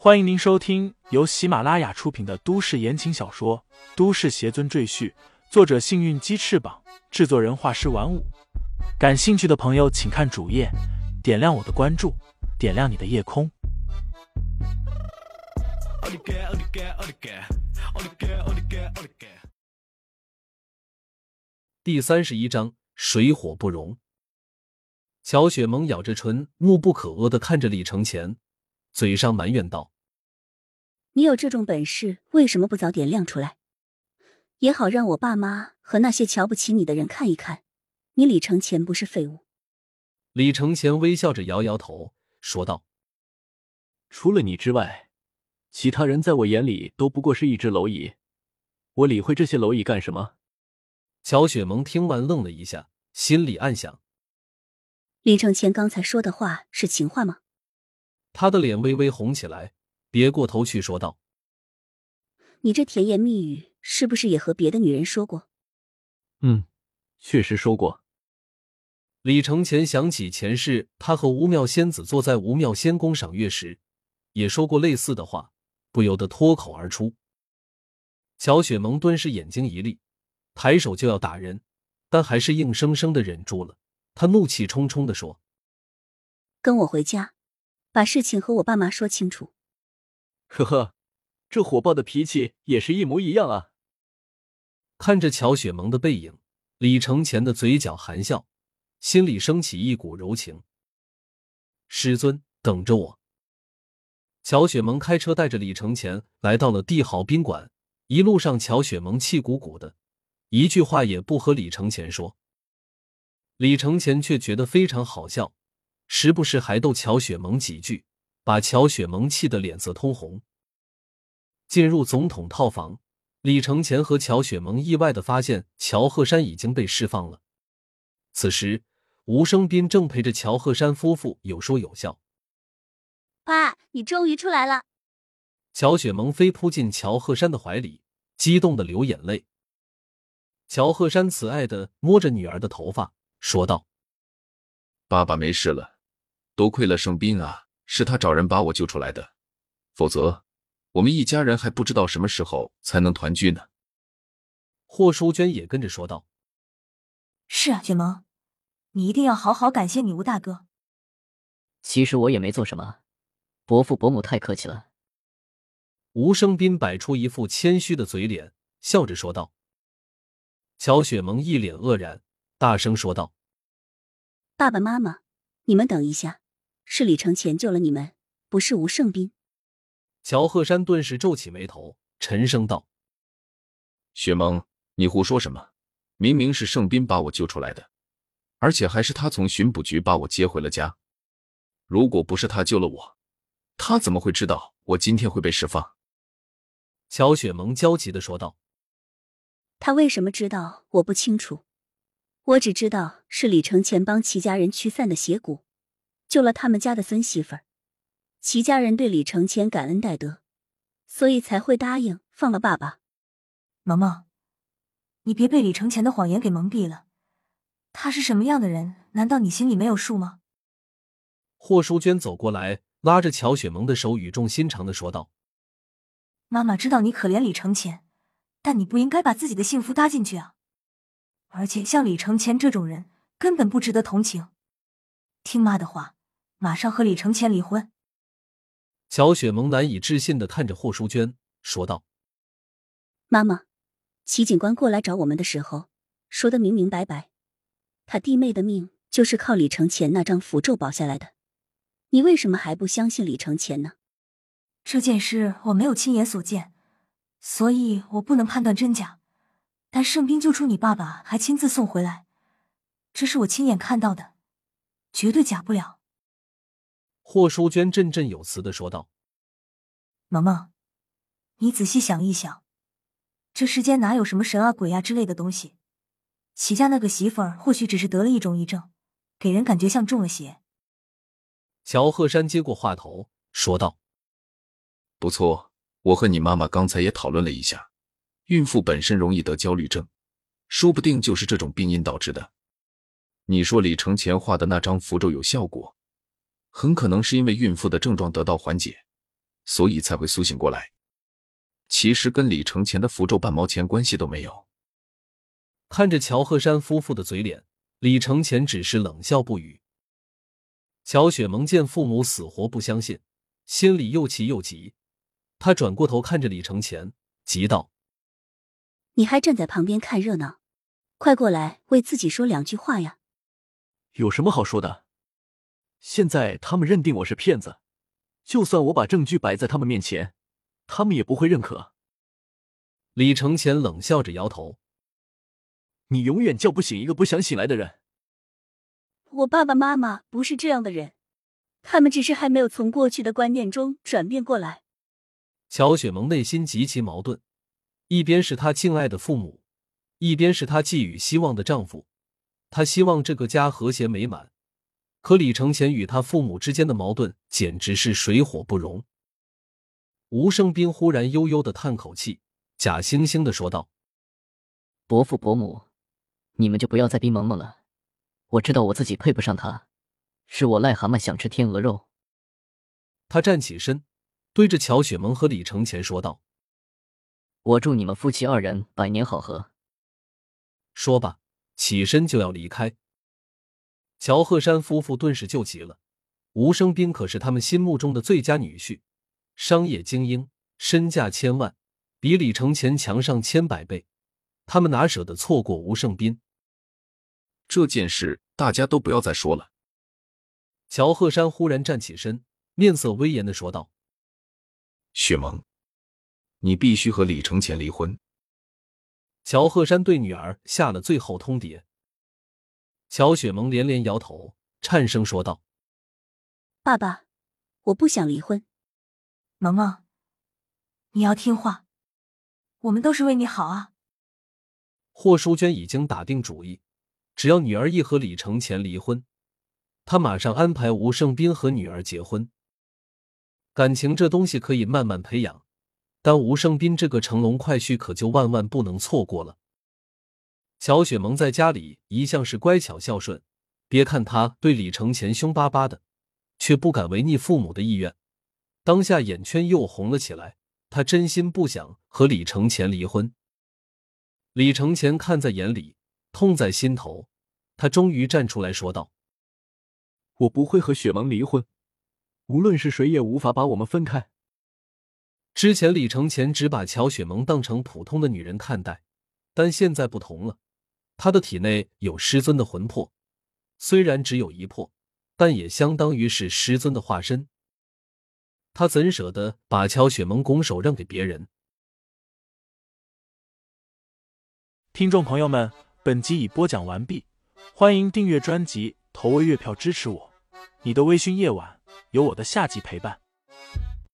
欢迎您收听由喜马拉雅出品的都市言情小说《都市邪尊赘婿》，作者：幸运鸡翅膀，制作人：画师玩五。感兴趣的朋友，请看主页，点亮我的关注，点亮你的夜空。第三十一章：水火不容。乔雪萌咬着唇，怒不可遏的看着李承前，嘴上埋怨道：“你有这种本事，为什么不早点亮出来？也好让我爸妈和那些瞧不起你的人看一看，你李承前不是废物。”李承前微笑着摇摇头，说道：“除了你之外，其他人在我眼里都不过是一只蝼蚁，我理会这些蝼蚁干什么？”乔雪萌听完愣了一下，心里暗想。李承前刚才说的话是情话吗？他的脸微微红起来，别过头去说道：“你这甜言蜜语是不是也和别的女人说过？”“嗯，确实说过。”李承前想起前世他和吴妙仙子坐在吴妙仙宫赏月时，也说过类似的话，不由得脱口而出。乔雪萌顿时眼睛一立，抬手就要打人，但还是硬生生的忍住了。他怒气冲冲的说：“跟我回家，把事情和我爸妈说清楚。”呵呵，这火爆的脾气也是一模一样啊！看着乔雪萌的背影，李承前的嘴角含笑，心里升起一股柔情。师尊，等着我。乔雪萌开车带着李承前来到了帝豪宾馆，一路上乔雪萌气鼓鼓的，一句话也不和李承前说。李承前却觉得非常好笑，时不时还逗乔雪萌几句，把乔雪萌气得脸色通红。进入总统套房，李承前和乔雪萌意外的发现乔鹤山已经被释放了。此时，吴生斌正陪着乔鹤山夫妇有说有笑：“爸，你终于出来了！”乔雪萌飞扑进乔鹤山的怀里，激动的流眼泪。乔鹤山慈爱的摸着女儿的头发。说道：“爸爸没事了，多亏了盛斌啊，是他找人把我救出来的，否则我们一家人还不知道什么时候才能团聚呢。”霍淑娟也跟着说道：“是啊，雪萌，你一定要好好感谢你吴大哥。其实我也没做什么，伯父伯母太客气了。”吴生斌摆出一副谦虚的嘴脸，笑着说道。乔雪萌一脸愕然。大声说道：“爸爸妈妈，你们等一下，是李承前救了你们，不是吴胜斌。”乔鹤山顿时皱起眉头，沉声道：“雪萌，你胡说什么？明明是胜斌把我救出来的，而且还是他从巡捕局把我接回了家。如果不是他救了我，他怎么会知道我今天会被释放？”乔雪萌焦急的说道：“他为什么知道？我不清楚。”我只知道是李承前帮齐家人驱散的邪蛊，救了他们家的孙媳妇儿。齐家人对李承前感恩戴德，所以才会答应放了爸爸。萌萌，你别被李承前的谎言给蒙蔽了。他是什么样的人？难道你心里没有数吗？霍淑娟走过来，拉着乔雪萌的手，语重心长的说道：“妈妈知道你可怜李承前，但你不应该把自己的幸福搭进去啊。”而且像李承前这种人根本不值得同情。听妈的话，马上和李承前离婚。乔雪萌难以置信的看着霍淑娟，说道：“妈妈，齐警官过来找我们的时候，说的明明白白，他弟妹的命就是靠李承前那张符咒保下来的。你为什么还不相信李承前呢？”这件事我没有亲眼所见，所以我不能判断真假。但圣兵救出你爸爸，还亲自送回来，这是我亲眼看到的，绝对假不了。霍淑娟振振有词的说道：“萌萌，你仔细想一想，这世间哪有什么神啊鬼啊之类的东西？齐家那个媳妇儿或许只是得了一种异症，给人感觉像中了邪。”乔鹤山接过话头说道：“不错，我和你妈妈刚才也讨论了一下。”孕妇本身容易得焦虑症，说不定就是这种病因导致的。你说李承前画的那张符咒有效果，很可能是因为孕妇的症状得到缓解，所以才会苏醒过来。其实跟李承前的符咒半毛钱关系都没有。看着乔鹤山夫妇的嘴脸，李承前只是冷笑不语。乔雪萌见父母死活不相信，心里又气又急。他转过头看着李承前，急道：“你还站在旁边看热闹，快过来为自己说两句话呀！”有什么好说的？现在他们认定我是骗子，就算我把证据摆在他们面前，他们也不会认可。李承前冷笑着摇头：“你永远叫不醒一个不想醒来的人。”我爸爸妈妈不是这样的人，他们只是还没有从过去的观念中转变过来。乔雪萌内心极其矛盾，一边是她敬爱的父母，一边是她寄予希望的丈夫。她希望这个家和谐美满，可李承前与他父母之间的矛盾简直是水火不容。吴胜斌忽然悠悠的叹口气，假惺惺的说道：“伯父伯母，你们就不要再逼萌萌了。”我知道我自己配不上他，是我癞蛤蟆想吃天鹅肉。他站起身，对着乔雪萌和李承前说道：“我祝你们夫妻二人百年好合。”说罢，起身就要离开。乔鹤山夫妇顿时就急了。吴生斌可是他们心目中的最佳女婿，商业精英，身价千万，比李承前强上千百倍，他们哪舍得错过吴胜斌？这件事大家都不要再说了。乔鹤山忽然站起身，面色威严的说道：“雪萌，你必须和李承前离婚。”乔鹤山对女儿下了最后通牒。乔雪萌连连摇头，颤声说道：“爸爸，我不想离婚。萌萌，你要听话，我们都是为你好啊。”霍淑娟已经打定主意。只要女儿一和李承前离婚，她马上安排吴胜斌和女儿结婚。感情这东西可以慢慢培养，但吴胜斌这个乘龙快婿可就万万不能错过了。乔雪萌在家里一向是乖巧孝顺，别看他对李承前凶巴巴的，却不敢违逆父母的意愿。当下眼圈又红了起来，他真心不想和李承前离婚。李承前看在眼里。痛在心头，他终于站出来说道：“我不会和雪萌离婚，无论是谁也无法把我们分开。”之前李承前只把乔雪萌当成普通的女人看待，但现在不同了，他的体内有师尊的魂魄，虽然只有一魄，但也相当于是师尊的化身。他怎舍得把乔雪萌拱手让给别人？听众朋友们。本集已播讲完毕，欢迎订阅专辑，投喂月票支持我。你的微醺夜晚，有我的下集陪伴。